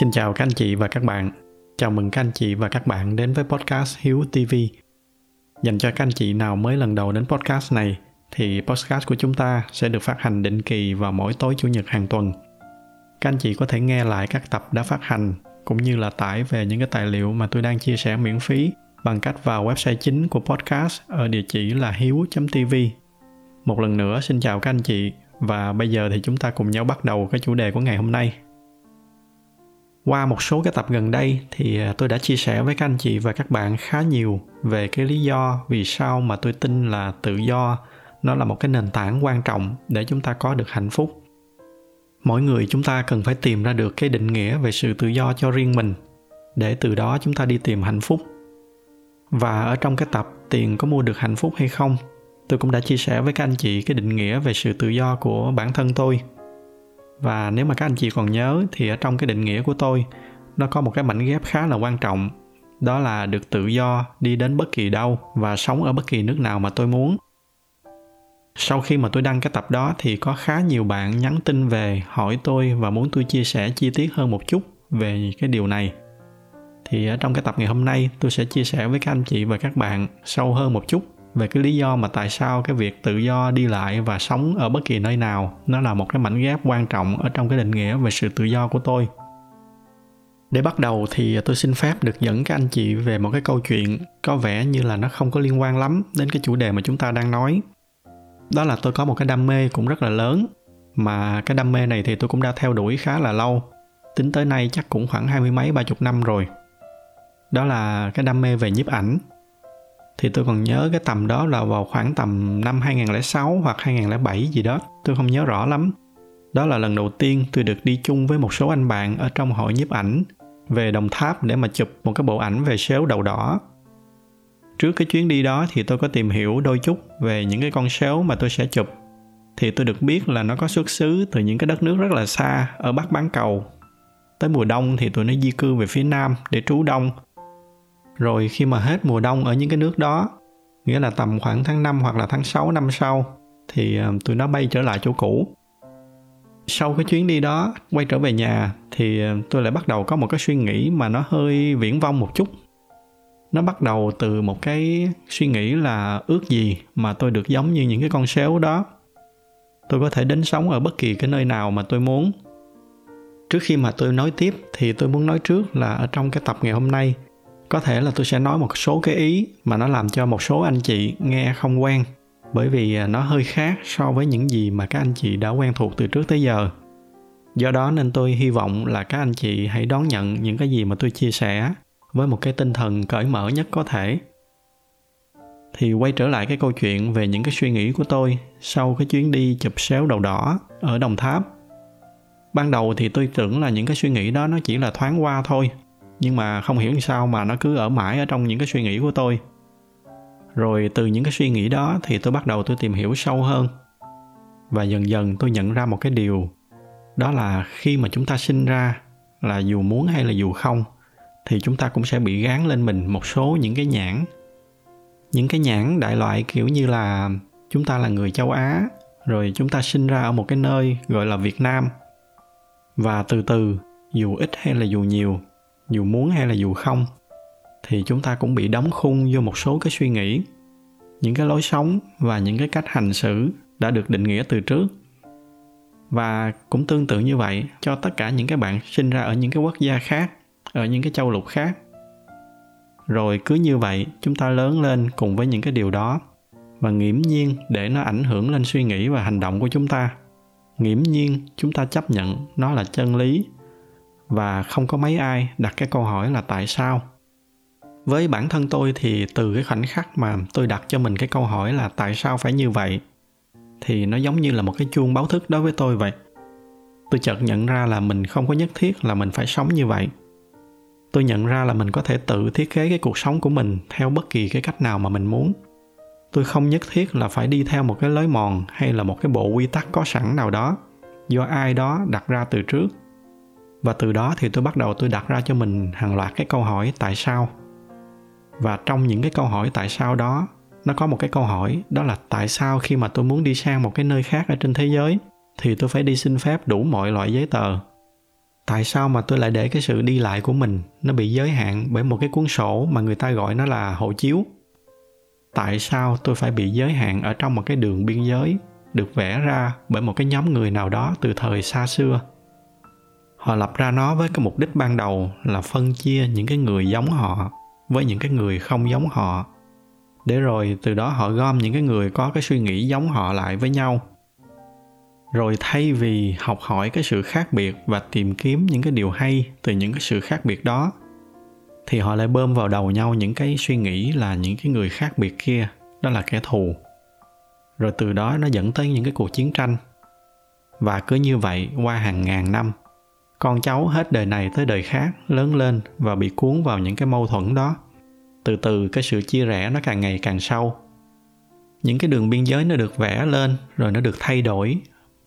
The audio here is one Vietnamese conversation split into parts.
Xin chào các anh chị và các bạn. Chào mừng các anh chị và các bạn đến với podcast Hiếu TV. Dành cho các anh chị nào mới lần đầu đến podcast này, thì podcast của chúng ta sẽ được phát hành định kỳ vào mỗi tối chủ nhật hàng tuần. Các anh chị có thể nghe lại các tập đã phát hành, cũng như là tải về những cái tài liệu mà tôi đang chia sẻ miễn phí bằng cách vào website chính của podcast ở địa chỉ là hiếu.tv. Một lần nữa, xin chào các anh chị, và bây giờ thì chúng ta cùng nhau bắt đầu cái chủ đề của ngày hôm nay qua một số cái tập gần đây thì à, tôi đã chia sẻ với các anh chị và các bạn khá nhiều về cái lý do vì sao mà tôi tin là tự do nó là một cái nền tảng quan trọng để chúng ta có được hạnh phúc. Mỗi người chúng ta cần phải tìm ra được cái định nghĩa về sự tự do cho riêng mình để từ đó chúng ta đi tìm hạnh phúc. Và ở trong cái tập tiền có mua được hạnh phúc hay không, tôi cũng đã chia sẻ với các anh chị cái định nghĩa về sự tự do của bản thân tôi và nếu mà các anh chị còn nhớ thì ở trong cái định nghĩa của tôi, nó có một cái mảnh ghép khá là quan trọng. Đó là được tự do đi đến bất kỳ đâu và sống ở bất kỳ nước nào mà tôi muốn. Sau khi mà tôi đăng cái tập đó thì có khá nhiều bạn nhắn tin về, hỏi tôi và muốn tôi chia sẻ chi tiết hơn một chút về cái điều này. Thì ở trong cái tập ngày hôm nay, tôi sẽ chia sẻ với các anh chị và các bạn sâu hơn một chút về cái lý do mà tại sao cái việc tự do đi lại và sống ở bất kỳ nơi nào, nó là một cái mảnh ghép quan trọng ở trong cái định nghĩa về sự tự do của tôi. Để bắt đầu thì tôi xin phép được dẫn các anh chị về một cái câu chuyện có vẻ như là nó không có liên quan lắm đến cái chủ đề mà chúng ta đang nói. Đó là tôi có một cái đam mê cũng rất là lớn, mà cái đam mê này thì tôi cũng đã theo đuổi khá là lâu. Tính tới nay chắc cũng khoảng hai mươi mấy, ba chục năm rồi. Đó là cái đam mê về nhiếp ảnh thì tôi còn nhớ cái tầm đó là vào khoảng tầm năm 2006 hoặc 2007 gì đó, tôi không nhớ rõ lắm. Đó là lần đầu tiên tôi được đi chung với một số anh bạn ở trong hội nhiếp ảnh về Đồng Tháp để mà chụp một cái bộ ảnh về sếu đầu đỏ. Trước cái chuyến đi đó thì tôi có tìm hiểu đôi chút về những cái con sếu mà tôi sẽ chụp. Thì tôi được biết là nó có xuất xứ từ những cái đất nước rất là xa ở Bắc Bán Cầu. Tới mùa đông thì tụi nó di cư về phía Nam để trú đông rồi khi mà hết mùa đông ở những cái nước đó, nghĩa là tầm khoảng tháng 5 hoặc là tháng 6 năm sau, thì ờ, tụi nó bay trở lại chỗ cũ. Sau cái chuyến đi đó, quay trở về nhà, thì ờ, tôi lại bắt đầu có một cái suy nghĩ mà nó hơi viễn vông một chút. Nó bắt đầu từ một cái suy nghĩ là ước gì mà tôi được giống như những cái con sếu đó. Tôi có thể đến sống ở bất kỳ cái nơi nào mà tôi muốn. Trước khi mà tôi nói tiếp thì tôi muốn nói trước là ở trong cái tập ngày hôm nay có thể là tôi sẽ nói một số cái ý mà nó làm cho một số anh chị nghe không quen, bởi vì à, nó hơi khác so với những gì mà các anh chị đã quen thuộc từ trước tới giờ. Do đó nên tôi hy vọng là các anh chị hãy đón nhận những cái gì mà tôi chia sẻ với một cái tinh thần cởi mở nhất có thể. Thì quay trở lại cái câu chuyện về những cái suy nghĩ của tôi sau cái chuyến đi chụp xéo đầu đỏ ở đồng tháp. Ban đầu thì tôi tưởng là những cái suy nghĩ đó nó chỉ là thoáng qua thôi nhưng mà không hiểu sao mà nó cứ ở mãi ở trong những cái suy nghĩ của tôi. Rồi từ những cái suy nghĩ đó thì tôi bắt đầu tôi tìm hiểu sâu hơn. Và dần dần tôi nhận ra một cái điều. Đó là khi mà chúng ta sinh ra, là dù muốn hay là dù không, thì chúng ta cũng sẽ bị gán lên mình một số những cái nhãn. Những cái nhãn đại loại kiểu như là chúng ta là người châu á, rồi chúng ta sinh ra ở một cái nơi gọi là việt nam. Và từ từ, dù ít hay là dù nhiều dù muốn hay là dù không, thì chúng ta cũng bị đóng khung vô một số cái suy nghĩ, những cái lối sống và những cái cách hành xử đã được định nghĩa từ trước. Và cũng tương tự như vậy, cho tất cả những cái bạn sinh ra ở những cái quốc gia khác, ở những cái châu lục khác. Rồi cứ như vậy, chúng ta lớn lên cùng với những cái điều đó, và nghiễm nhiên để nó ảnh hưởng lên suy nghĩ và hành động của chúng ta. Nghiễm nhiên chúng ta chấp nhận nó là chân lý và không có mấy ai đặt cái câu hỏi là tại sao. Với bản thân tôi thì từ cái khoảnh khắc mà tôi đặt cho mình cái câu hỏi là tại sao phải như vậy, thì nó giống như là một cái chuông báo thức đối với tôi vậy. Tôi chợt nhận ra là mình không có nhất thiết là mình phải sống như vậy. Tôi nhận ra là mình có thể tự thiết kế cái cuộc sống của mình theo bất kỳ cái cách nào mà mình muốn. Tôi không nhất thiết là phải đi theo một cái lối mòn hay là một cái bộ quy tắc có sẵn nào đó do ai đó đặt ra từ trước và từ đó thì tôi bắt đầu tôi đặt ra cho mình hàng loạt cái câu hỏi tại sao. Và trong những cái câu hỏi tại sao đó, nó có một cái câu hỏi, đó là tại sao khi mà tôi muốn đi sang một cái nơi khác ở trên thế giới, thì tôi phải đi xin phép đủ mọi loại giấy tờ. Tại sao mà tôi lại để cái sự đi lại của mình nó bị giới hạn bởi một cái cuốn sổ mà người ta gọi nó là hộ chiếu? Tại sao tôi phải bị giới hạn ở trong một cái đường biên giới được vẽ ra bởi một cái nhóm người nào đó từ thời xa xưa? Họ lập ra nó với cái mục đích ban đầu là phân chia những cái người giống họ với những cái người không giống họ. Để rồi từ đó họ gom những cái người có cái suy nghĩ giống họ lại với nhau. Rồi thay vì học hỏi cái sự khác biệt và tìm kiếm những cái điều hay từ những cái sự khác biệt đó, thì họ lại bơm vào đầu nhau những cái suy nghĩ là những cái người khác biệt kia, đó là kẻ thù. Rồi từ đó nó dẫn tới những cái cuộc chiến tranh. Và cứ như vậy qua hàng ngàn năm con cháu hết đời này tới đời khác, lớn lên và bị cuốn vào những cái mâu thuẫn đó. Từ từ cái sự chia rẽ nó càng ngày càng sâu. Những cái đường biên giới nó được vẽ lên, rồi nó được thay đổi,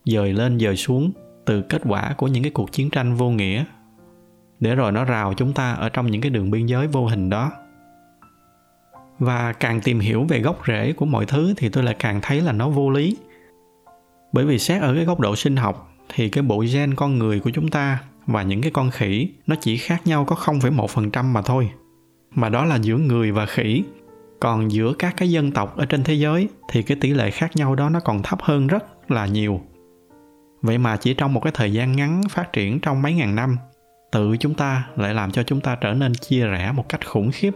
dời lên dời xuống từ kết quả của những cái cuộc chiến tranh vô nghĩa. Để rồi nó rào chúng ta ở trong những cái đường biên giới vô hình đó. Và càng tìm hiểu về gốc rễ của mọi thứ thì tôi lại càng thấy là nó vô lý. Bởi vì xét ở cái góc độ sinh học thì cái bộ gen con người của chúng ta và những cái con khỉ nó chỉ khác nhau có 0,1% mà thôi. Mà đó là giữa người và khỉ. Còn giữa các cái dân tộc ở trên thế giới thì cái tỷ lệ khác nhau đó nó còn thấp hơn rất là nhiều. Vậy mà chỉ trong một cái thời gian ngắn phát triển trong mấy ngàn năm, tự chúng ta lại làm cho chúng ta trở nên chia rẽ một cách khủng khiếp.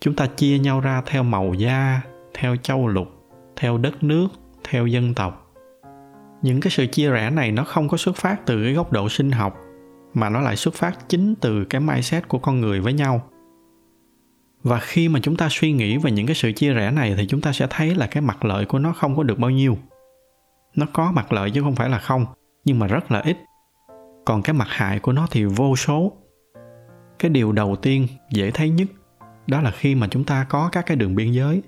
Chúng ta chia nhau ra theo màu da, theo châu lục, theo đất nước, theo dân tộc những cái sự chia rẽ này nó không có xuất phát từ cái góc độ sinh học, mà nó lại xuất phát chính từ cái mindset của con người với nhau. Và khi mà chúng ta suy nghĩ về những cái sự chia rẽ này thì chúng ta sẽ thấy là cái mặt lợi của nó không có được bao nhiêu. Nó có mặt lợi chứ không phải là không, nhưng mà rất là ít. Còn cái mặt hại của nó thì vô số. Cái điều đầu tiên dễ thấy nhất, đó là khi mà chúng ta có các cái đường biên giới,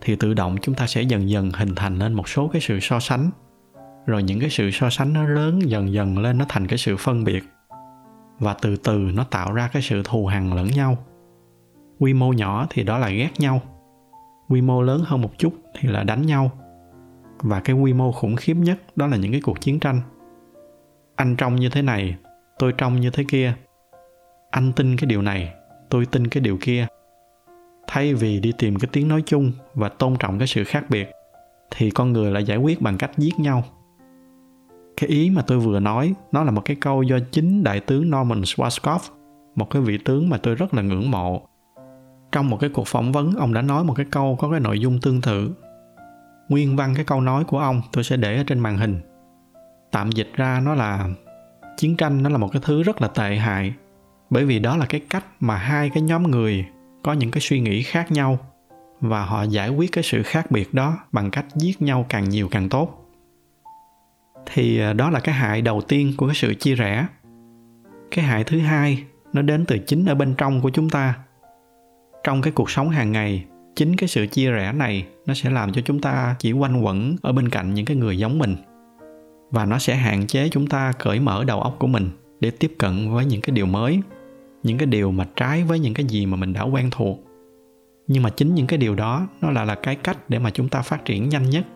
thì tự động chúng ta sẽ dần dần hình thành lên một số cái sự so sánh rồi những cái sự so sánh nó lớn dần dần lên, nó thành cái sự phân biệt. Và từ từ nó tạo ra cái sự thù hằn lẫn nhau. Quy mô nhỏ thì đó là ghét nhau. Quy mô lớn hơn một chút thì là đánh nhau. Và cái quy mô khủng khiếp nhất đó là những cái cuộc chiến tranh. Anh trông như thế này, tôi trông như thế kia. Anh tin cái điều này, tôi tin cái điều kia. Thay vì đi tìm cái tiếng nói chung và tôn trọng cái sự khác biệt, thì con người lại giải quyết bằng cách giết nhau cái ý mà tôi vừa nói, nó là một cái câu do chính đại tướng Norman Schwarzkopf, một cái vị tướng mà tôi rất là ngưỡng mộ. Trong một cái cuộc phỏng vấn, ông đã nói một cái câu có cái nội dung tương tự. Nguyên văn cái câu nói của ông tôi sẽ để ở trên màn hình. Tạm dịch ra nó là, chiến tranh nó là một cái thứ rất là tệ hại, bởi vì đó là cái cách mà hai cái nhóm người có những cái suy nghĩ khác nhau và họ giải quyết cái sự khác biệt đó bằng cách giết nhau càng nhiều càng tốt thì à, đó là cái hại đầu tiên của cái sự chia rẽ. Cái hại thứ hai, nó đến từ chính ở bên trong của chúng ta. Trong cái cuộc sống hàng ngày, chính cái sự chia rẽ này nó sẽ làm cho chúng ta chỉ quanh quẩn ở bên cạnh những cái người giống mình. Và nó sẽ hạn chế chúng ta cởi mở đầu óc của mình để tiếp cận với những cái điều mới, những cái điều mà trái với những cái gì mà mình đã quen thuộc. Nhưng mà chính những cái điều đó, nó là là cái cách để mà chúng ta phát triển nhanh nhất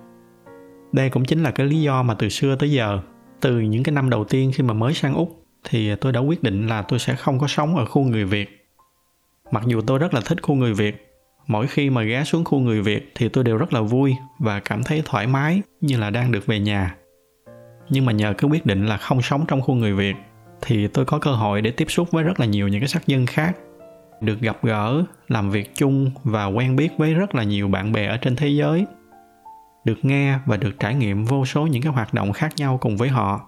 đây cũng chính là cái lý do mà từ xưa tới giờ, từ những cái năm đầu tiên khi mà mới sang úc, thì tôi đã quyết định là tôi sẽ không có sống ở khu người việt. Mặc dù tôi rất là thích khu người việt, mỗi khi mà ghé xuống khu người việt thì tôi đều rất là vui và cảm thấy thoải mái như là đang được về nhà. Nhưng mà nhờ cái quyết định là không sống trong khu người việt, thì tôi có cơ hội để tiếp xúc với rất là nhiều những cái sắc dân khác, được gặp gỡ, làm việc chung và quen biết với rất là nhiều bạn bè ở trên thế giới được nghe và được trải nghiệm vô số những cái hoạt động khác nhau cùng với họ.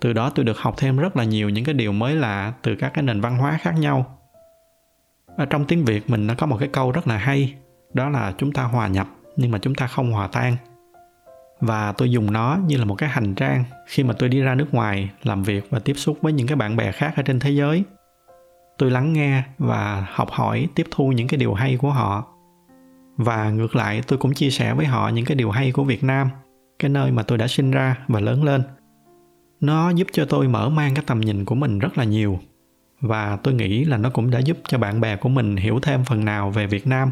Từ đó tôi được học thêm rất là nhiều những cái điều mới lạ từ các cái nền văn hóa khác nhau. Ở trong tiếng việt mình nó có một cái câu rất là hay, đó là chúng ta hòa nhập, nhưng mà chúng ta không hòa tan. Và tôi dùng nó như là một cái hành trang khi mà tôi đi ra nước ngoài làm việc và tiếp xúc với những cái bạn bè khác ở trên thế giới. Tôi lắng nghe và học hỏi tiếp thu những cái điều hay của họ và ngược lại, tôi cũng chia sẻ với họ những cái điều hay của việt nam, cái nơi mà tôi đã sinh ra và lớn lên. Nó giúp cho tôi mở mang cái tầm nhìn của mình rất là nhiều. Và tôi nghĩ là nó cũng đã giúp cho bạn bè của mình hiểu thêm phần nào về việt nam.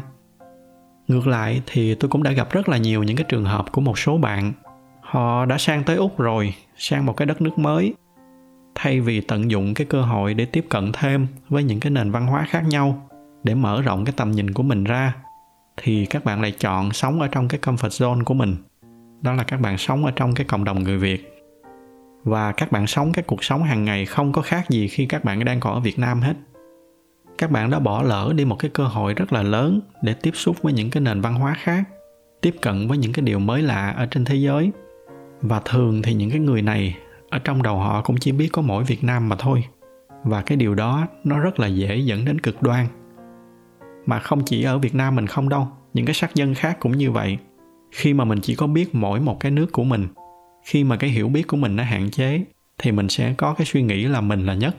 Ngược lại thì tôi cũng đã gặp rất là nhiều những cái trường hợp của một số bạn. Họ đã sang tới úc rồi, sang một cái đất nước mới, thay vì tận dụng cái cơ hội để tiếp cận thêm với những cái nền văn hóa khác nhau, để mở rộng cái tầm nhìn của mình ra thì các bạn lại chọn sống ở trong cái comfort zone của mình. Đó là các bạn sống ở trong cái cộng đồng người việt. Và các bạn sống cái cuộc sống hàng ngày không có khác gì khi các bạn đang còn ở việt nam hết. Các bạn đã bỏ lỡ đi một cái cơ hội rất là lớn để tiếp xúc với những cái nền văn hóa khác, tiếp cận với những cái điều mới lạ ở trên thế giới. Và thường thì những cái người này ở trong đầu họ cũng chỉ biết có mỗi việt nam mà thôi. Và cái điều đó nó rất là dễ dẫn đến cực đoan mà không chỉ ở việt nam mình không đâu, những cái sắc dân khác cũng như vậy. Khi mà mình chỉ có biết mỗi một cái nước của mình, khi mà cái hiểu biết của mình nó hạn chế, thì mình sẽ có cái suy nghĩ là mình là nhất.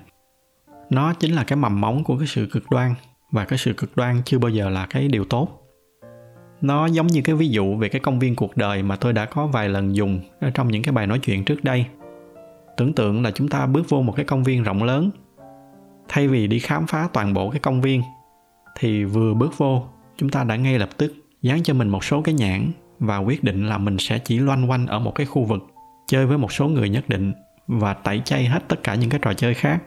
Nó chính là cái mầm móng của cái sự cực đoan, và cái sự cực đoan chưa bao giờ là cái điều tốt. Nó giống như cái ví dụ về cái công viên cuộc đời mà tôi đã có vài lần dùng ở trong những cái bài nói chuyện trước đây. Tưởng tượng là chúng ta bước vô một cái công viên rộng lớn. Thay vì đi khám phá toàn bộ cái công viên thì vừa bước vô, chúng ta đã ngay lập tức dán cho mình một số cái nhãn và quyết định là mình sẽ chỉ loanh quanh ở một cái khu vực chơi với một số người nhất định và tẩy chay hết tất cả những cái trò chơi khác.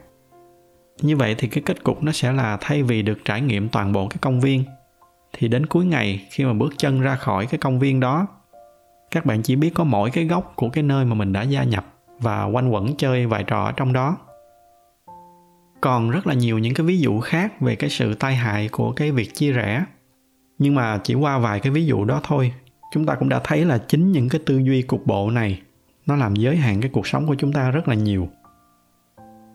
Như vậy thì cái kết cục nó sẽ là thay vì được trải nghiệm toàn bộ cái công viên, thì đến cuối ngày khi mà bước chân ra khỏi cái công viên đó, các bạn chỉ biết có mỗi cái góc của cái nơi mà mình đã gia nhập và quanh quẩn chơi vài trò ở trong đó còn rất là nhiều những cái ví dụ khác về cái sự tai hại của cái việc chia rẽ. Nhưng mà chỉ qua vài cái ví dụ đó thôi, chúng ta cũng đã thấy là chính những cái tư duy cục bộ này, nó làm giới hạn cái cuộc sống của chúng ta rất là nhiều.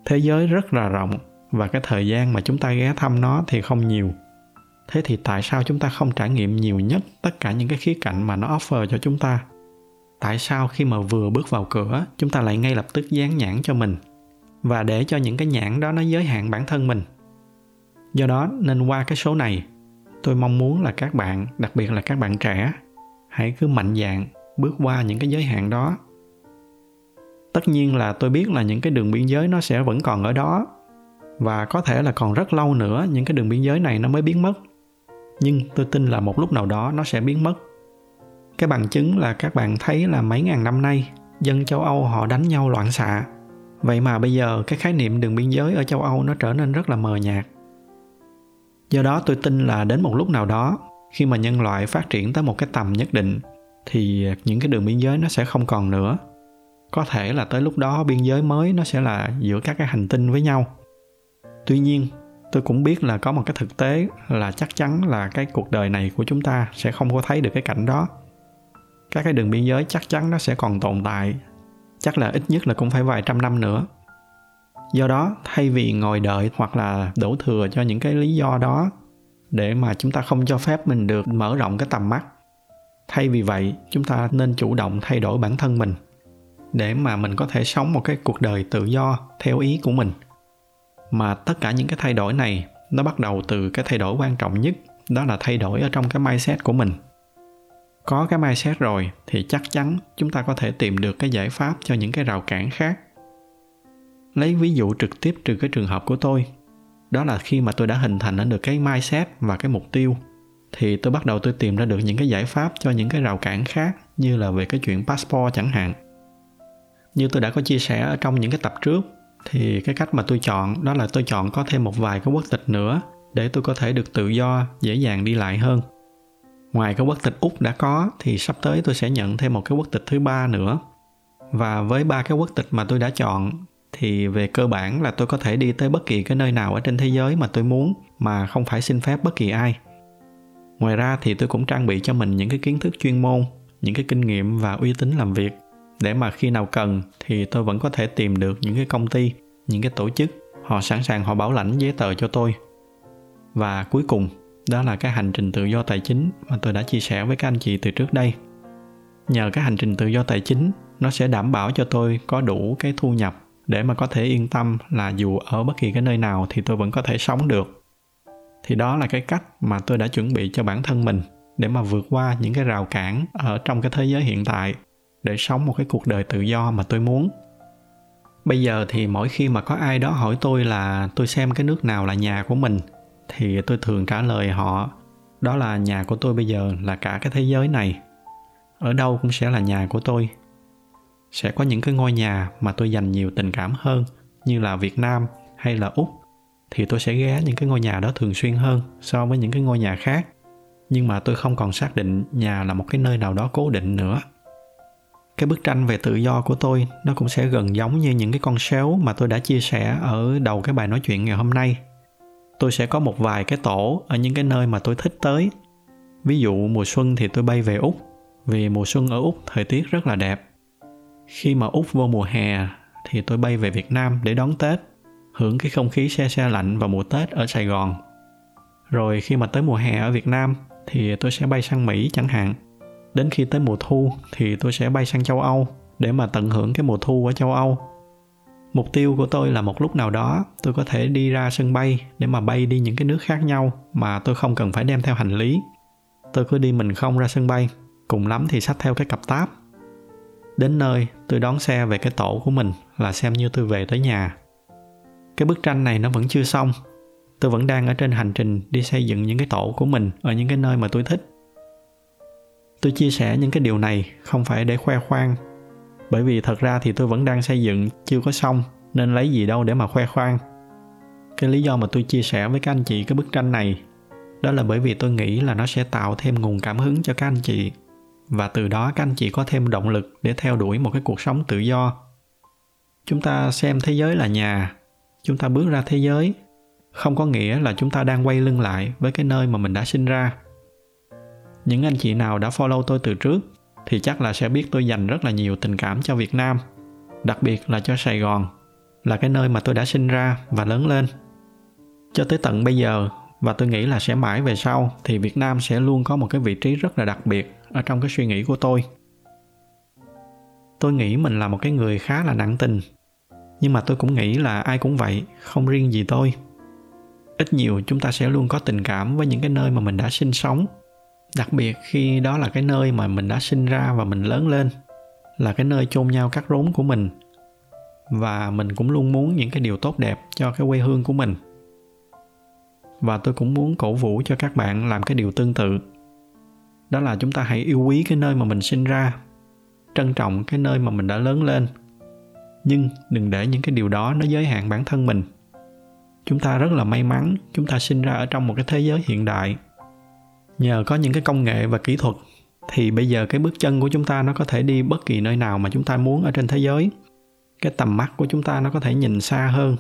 Thế giới rất là rộng và cái thời gian mà chúng ta ghé thăm nó thì không nhiều. Thế thì tại sao chúng ta không trải nghiệm nhiều nhất tất cả những cái khía cạnh mà nó offer cho chúng ta? Tại sao khi mà vừa bước vào cửa, chúng ta lại ngay lập tức dán nhãn cho mình? Và để cho những cái nhãn đó nó giới hạn bản thân mình. Do đó nên qua cái số này, tôi mong muốn là các bạn, đặc biệt là các bạn trẻ, hãy cứ mạnh dạn bước qua những cái giới hạn đó. Tất nhiên là tôi biết là những cái đường biên giới nó sẽ vẫn còn ở đó, và có thể là còn rất lâu nữa những cái đường biên giới này nó mới biến mất. Nhưng tôi tin là một lúc nào đó nó sẽ biến mất. Cái bằng chứng là các bạn thấy là mấy ngàn năm nay, dân châu âu họ đánh nhau loạn xạ vậy mà bây giờ cái khái niệm đường biên giới ở châu âu nó trở nên rất là mờ nhạt. Do đó tôi tin là đến một lúc nào đó, khi mà nhân loại phát triển tới một cái tầm nhất định, thì những cái đường biên giới nó sẽ không còn nữa. Có thể là tới lúc đó biên giới mới nó sẽ là giữa các cái hành tinh với nhau. Tuy nhiên, tôi cũng biết là có một cái thực tế là chắc chắn là cái cuộc đời này của chúng ta sẽ không có thấy được cái cảnh đó. Các cái đường biên giới chắc chắn nó sẽ còn tồn tại chắc là ít nhất là cũng phải vài trăm năm nữa. Do đó, thay vì ngồi đợi hoặc là đổ thừa cho những cái lý do đó, để mà chúng ta không cho phép mình được mở rộng cái tầm mắt, thay vì vậy, chúng ta nên chủ động thay đổi bản thân mình, để mà mình có thể sống một cái cuộc đời tự do theo ý của mình. Mà tất cả những cái thay đổi này, nó bắt đầu từ cái thay đổi quan trọng nhất, đó là thay đổi ở trong cái mindset của mình có cái mindset rồi thì chắc chắn chúng ta có thể tìm được cái giải pháp cho những cái rào cản khác. Lấy ví dụ trực tiếp từ cái trường hợp của tôi. Đó là khi mà tôi đã hình thành được cái mindset và cái mục tiêu, thì tôi bắt đầu tôi tìm ra được những cái giải pháp cho những cái rào cản khác như là về cái chuyện passport chẳng hạn. Như tôi đã có chia sẻ ở trong những cái tập trước, thì cái cách mà tôi chọn, đó là tôi chọn có thêm một vài cái quốc tịch nữa để tôi có thể được tự do, dễ dàng đi lại hơn ngoài cái quốc tịch úc đã có, thì sắp tới tôi sẽ nhận thêm một cái quốc tịch thứ ba nữa. Và với ba cái quốc tịch mà tôi đã chọn, thì về cơ bản là tôi có thể đi tới bất kỳ cái nơi nào ở trên thế giới mà tôi muốn, mà không phải xin phép bất kỳ ai. Ngoài ra thì tôi cũng trang bị cho mình những cái kiến thức chuyên môn, những cái kinh nghiệm và uy tín làm việc. Để mà khi nào cần, thì tôi vẫn có thể tìm được những cái công ty, những cái tổ chức, họ sẵn sàng họ bảo lãnh giấy tờ cho tôi. Và cuối cùng đó là cái hành trình tự do tài chính mà tôi đã chia sẻ với các anh chị từ trước đây. Nhờ cái hành trình tự do tài chính, nó sẽ đảm bảo cho tôi có đủ cái thu nhập để mà có thể yên tâm là dù ở bất kỳ cái nơi nào thì tôi vẫn có thể sống được. Thì đó là cái cách mà tôi đã chuẩn bị cho bản thân mình để mà vượt qua những cái rào cản ở trong cái thế giới hiện tại để sống một cái cuộc đời tự do mà tôi muốn. Bây giờ thì mỗi khi mà có ai đó hỏi tôi là tôi xem cái nước nào là nhà của mình thì tôi thường trả lời họ, đó là nhà của tôi bây giờ, là cả cái thế giới này. Ở đâu cũng sẽ là nhà của tôi. Sẽ có những cái ngôi nhà mà tôi dành nhiều tình cảm hơn, như là Việt Nam hay là Úc, thì tôi sẽ ghé những cái ngôi nhà đó thường xuyên hơn so với những cái ngôi nhà khác. Nhưng mà tôi không còn xác định nhà là một cái nơi nào đó cố định nữa. Cái bức tranh về tự do của tôi, nó cũng sẽ gần giống như những cái con sếu mà tôi đã chia sẻ ở đầu cái bài nói chuyện ngày hôm nay tôi sẽ có một vài cái tổ ở những cái nơi mà tôi thích tới. Ví dụ, mùa xuân thì tôi bay về úc, vì mùa xuân ở úc thời tiết rất là đẹp. Khi mà úc vô mùa hè thì tôi bay về việt nam để đón tết, hưởng cái không khí xe xe lạnh vào mùa tết ở sài gòn. Rồi khi mà tới mùa hè ở việt nam thì tôi sẽ bay sang mỹ chẳng hạn. Đến khi tới mùa thu thì tôi sẽ bay sang châu âu để mà tận hưởng cái mùa thu ở châu âu mục tiêu của tôi là một lúc nào đó tôi có thể đi ra sân bay để mà bay đi những cái nước khác nhau mà tôi không cần phải đem theo hành lý. Tôi cứ đi mình không ra sân bay, cùng lắm thì xách theo cái cặp táp. Đến nơi, tôi đón xe về cái tổ của mình là xem như tôi về tới nhà. Cái bức tranh này nó vẫn chưa xong. Tôi vẫn đang ở trên hành trình đi xây dựng những cái tổ của mình ở những cái nơi mà tôi thích. Tôi chia sẻ những cái điều này không phải để khoe khoang bởi vì thật ra thì tôi vẫn đang xây dựng, chưa có xong, nên lấy gì đâu để mà khoe khoang. Cái lý do mà tôi chia sẻ với các anh chị cái bức tranh này, đó là bởi vì tôi nghĩ là nó sẽ tạo thêm nguồn cảm hứng cho các anh chị. Và từ đó các anh chị có thêm động lực để theo đuổi một cái cuộc sống tự do. Chúng ta xem thế giới là nhà, chúng ta bước ra thế giới, không có nghĩa là chúng ta đang quay lưng lại với cái nơi mà mình đã sinh ra. Những anh chị nào đã follow tôi từ trước thì chắc là sẽ biết tôi dành rất là nhiều tình cảm cho Việt Nam, đặc biệt là cho Sài Gòn, là cái nơi mà tôi đã sinh ra và lớn lên. Cho tới tận bây giờ và tôi nghĩ là sẽ mãi về sau thì Việt Nam sẽ luôn có một cái vị trí rất là đặc biệt ở trong cái suy nghĩ của tôi. Tôi nghĩ mình là một cái người khá là nặng tình, nhưng mà tôi cũng nghĩ là ai cũng vậy, không riêng gì tôi. Ít nhiều chúng ta sẽ luôn có tình cảm với những cái nơi mà mình đã sinh sống đặc biệt khi đó là cái nơi mà mình đã sinh ra và mình lớn lên, là cái nơi chôn nhau cắt rốn của mình. Và mình cũng luôn muốn những cái điều tốt đẹp cho cái quê hương của mình. Và tôi cũng muốn cổ vũ cho các bạn làm cái điều tương tự. Đó là chúng ta hãy yêu quý cái nơi mà mình sinh ra, trân trọng cái nơi mà mình đã lớn lên. Nhưng đừng để những cái điều đó nó giới hạn bản thân mình. Chúng ta rất là may mắn chúng ta sinh ra ở trong một cái thế giới hiện đại nhờ có những cái công nghệ và kỹ thuật thì bây giờ cái bước chân của chúng ta nó có thể đi bất kỳ nơi nào mà chúng ta muốn ở trên thế giới. Cái tầm mắt của chúng ta nó có thể nhìn xa hơn.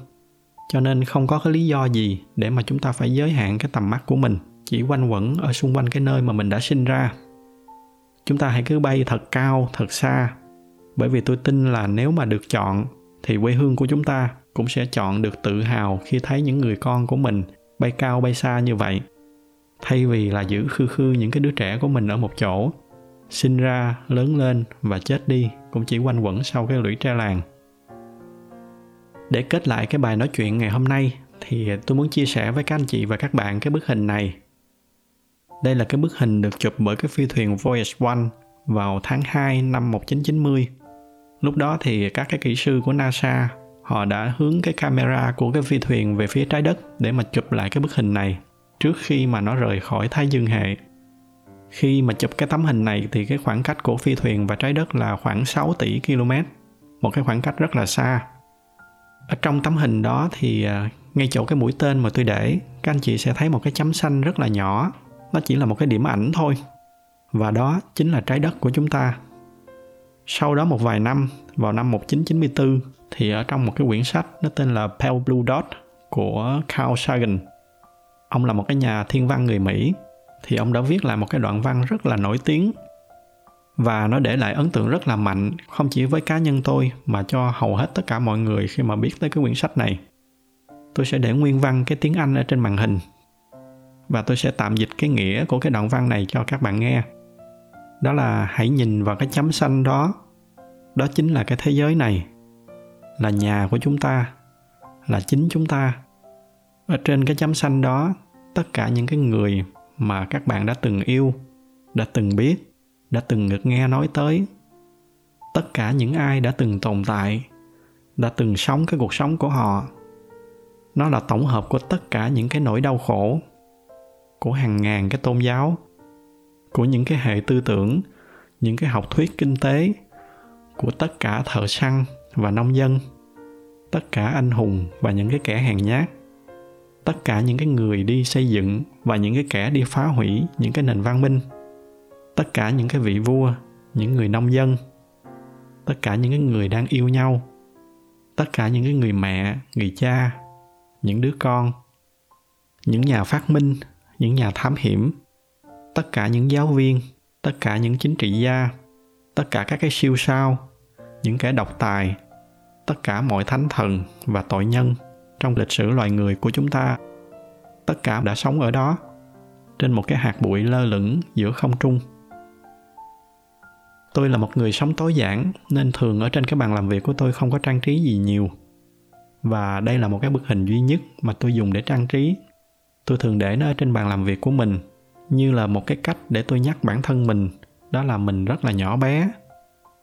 Cho nên không có cái lý do gì để mà chúng ta phải giới hạn cái tầm mắt của mình chỉ quanh quẩn ở xung quanh cái nơi mà mình đã sinh ra. Chúng ta hãy cứ bay thật cao, thật xa. Bởi vì tôi tin là nếu mà được chọn thì quê hương của chúng ta cũng sẽ chọn được tự hào khi thấy những người con của mình bay cao bay xa như vậy thay vì là giữ khư khư những cái đứa trẻ của mình ở một chỗ, sinh ra, lớn lên và chết đi cũng chỉ quanh quẩn sau cái lũy tre làng. Để kết lại cái bài nói chuyện ngày hôm nay thì tôi muốn chia sẻ với các anh chị và các bạn cái bức hình này. Đây là cái bức hình được chụp bởi cái phi thuyền Voyage One vào tháng 2 năm 1990. Lúc đó thì các cái kỹ sư của NASA, họ đã hướng cái camera của cái phi thuyền về phía trái đất để mà chụp lại cái bức hình này trước khi mà nó rời khỏi Thái Dương hệ. Khi mà chụp cái tấm hình này thì cái khoảng cách của phi thuyền và trái đất là khoảng 6 tỷ km, một cái khoảng cách rất là xa. Ở trong tấm hình đó thì à, ngay chỗ cái mũi tên mà tôi để, các anh chị sẽ thấy một cái chấm xanh rất là nhỏ, nó chỉ là một cái điểm ảnh thôi. Và đó chính là trái đất của chúng ta. Sau đó một vài năm, vào năm 1994 thì ở trong một cái quyển sách nó tên là Pale Blue Dot của Carl Sagan ông là một cái nhà thiên văn người Mỹ, thì ông đã viết lại một cái đoạn văn rất là nổi tiếng. Và nó để lại ấn tượng rất là mạnh, không chỉ với cá nhân tôi, mà cho hầu hết tất cả mọi người khi mà biết tới cái quyển sách này. Tôi sẽ để nguyên văn cái tiếng anh ở trên màn hình. Và tôi sẽ tạm dịch cái nghĩa của cái đoạn văn này cho các bạn nghe. Đó là hãy nhìn vào cái chấm xanh đó. Đó chính là cái thế giới này. Là nhà của chúng ta. Là chính chúng ta. Ở trên cái chấm xanh đó tất cả những cái người mà các bạn đã từng yêu, đã từng biết, đã từng được nghe nói tới. Tất cả những ai đã từng tồn tại, đã từng sống cái cuộc sống của họ, nó là tổng hợp của tất cả những cái nỗi đau khổ của hàng ngàn cái tôn giáo, của những cái hệ tư tưởng, những cái học thuyết kinh tế, của tất cả thợ săn và nông dân, tất cả anh hùng và những cái kẻ hèn nhát tất cả những cái người đi xây dựng và những cái kẻ đi phá hủy những cái nền văn minh, tất cả những cái vị vua, những người nông dân, tất cả những cái người đang yêu nhau, tất cả những cái người mẹ, người cha, những đứa con, những nhà phát minh, những nhà thám hiểm, tất cả những giáo viên, tất cả những chính trị gia, tất cả các cái siêu sao, những kẻ độc tài, tất cả mọi thánh thần và tội nhân trong lịch sử loài người của chúng ta. Tất cả đã sống ở đó, trên một cái hạt bụi lơ lửng giữa không trung. Tôi là một người sống tối giản, nên thường ở trên cái bàn làm việc của tôi không có trang trí gì nhiều. Và đây là một cái bức hình duy nhất mà tôi dùng để trang trí. Tôi thường để nó ở trên bàn làm việc của mình, như là một cái cách để tôi nhắc bản thân mình, đó là mình rất là nhỏ bé.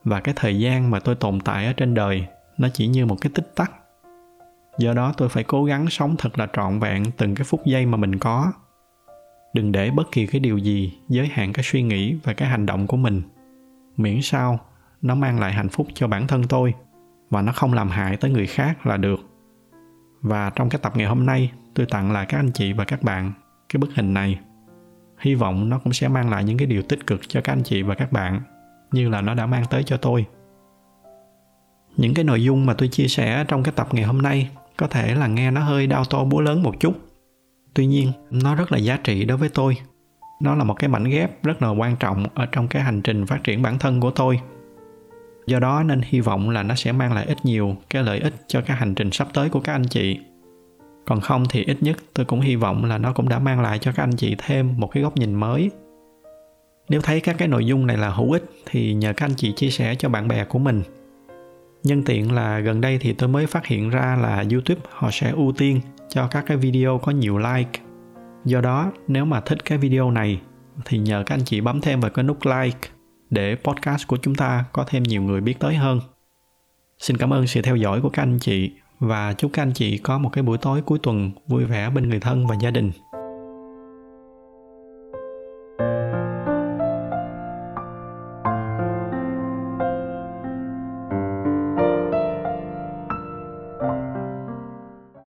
Và cái thời gian mà tôi tồn tại ở trên đời, nó chỉ như một cái tích tắc do đó tôi phải cố gắng sống thật là trọn vẹn từng cái phút giây mà mình có. Đừng để bất kỳ cái điều gì giới hạn cái suy nghĩ và cái hành động của mình. Miễn sao nó mang lại hạnh phúc cho bản thân tôi và nó không làm hại tới người khác là được. Và trong cái tập ngày hôm nay, tôi tặng lại các anh chị và các bạn cái bức hình này. Hy vọng nó cũng sẽ mang lại những cái điều tích cực cho các anh chị và các bạn, như là nó đã mang tới cho tôi. Những cái nội dung mà tôi chia sẻ trong cái tập ngày hôm nay có thể là nghe nó hơi đau to búa lớn một chút. Tuy nhiên, nó rất là giá trị đối với tôi. Nó là một cái mảnh ghép rất là quan trọng ở trong cái hành trình phát triển bản thân của tôi. Do đó nên hy vọng là nó sẽ mang lại ít nhiều cái lợi ích cho cái hành trình sắp tới của các anh chị. Còn không thì ít nhất tôi cũng hy vọng là nó cũng đã mang lại cho các anh chị thêm một cái góc nhìn mới. Nếu thấy các cái nội dung này là hữu ích thì nhờ các anh chị chia sẻ cho bạn bè của mình nhân tiện là gần đây thì tôi mới phát hiện ra là youtube họ sẽ ưu tiên cho các cái video có nhiều like. Do đó, nếu mà thích cái video này thì nhờ các anh chị bấm thêm vào cái nút like để podcast của chúng ta có thêm nhiều người biết tới hơn. Xin cảm ơn sự theo dõi của các anh chị và chúc các anh chị có một cái buổi tối cuối tuần vui vẻ bên người thân và gia đình.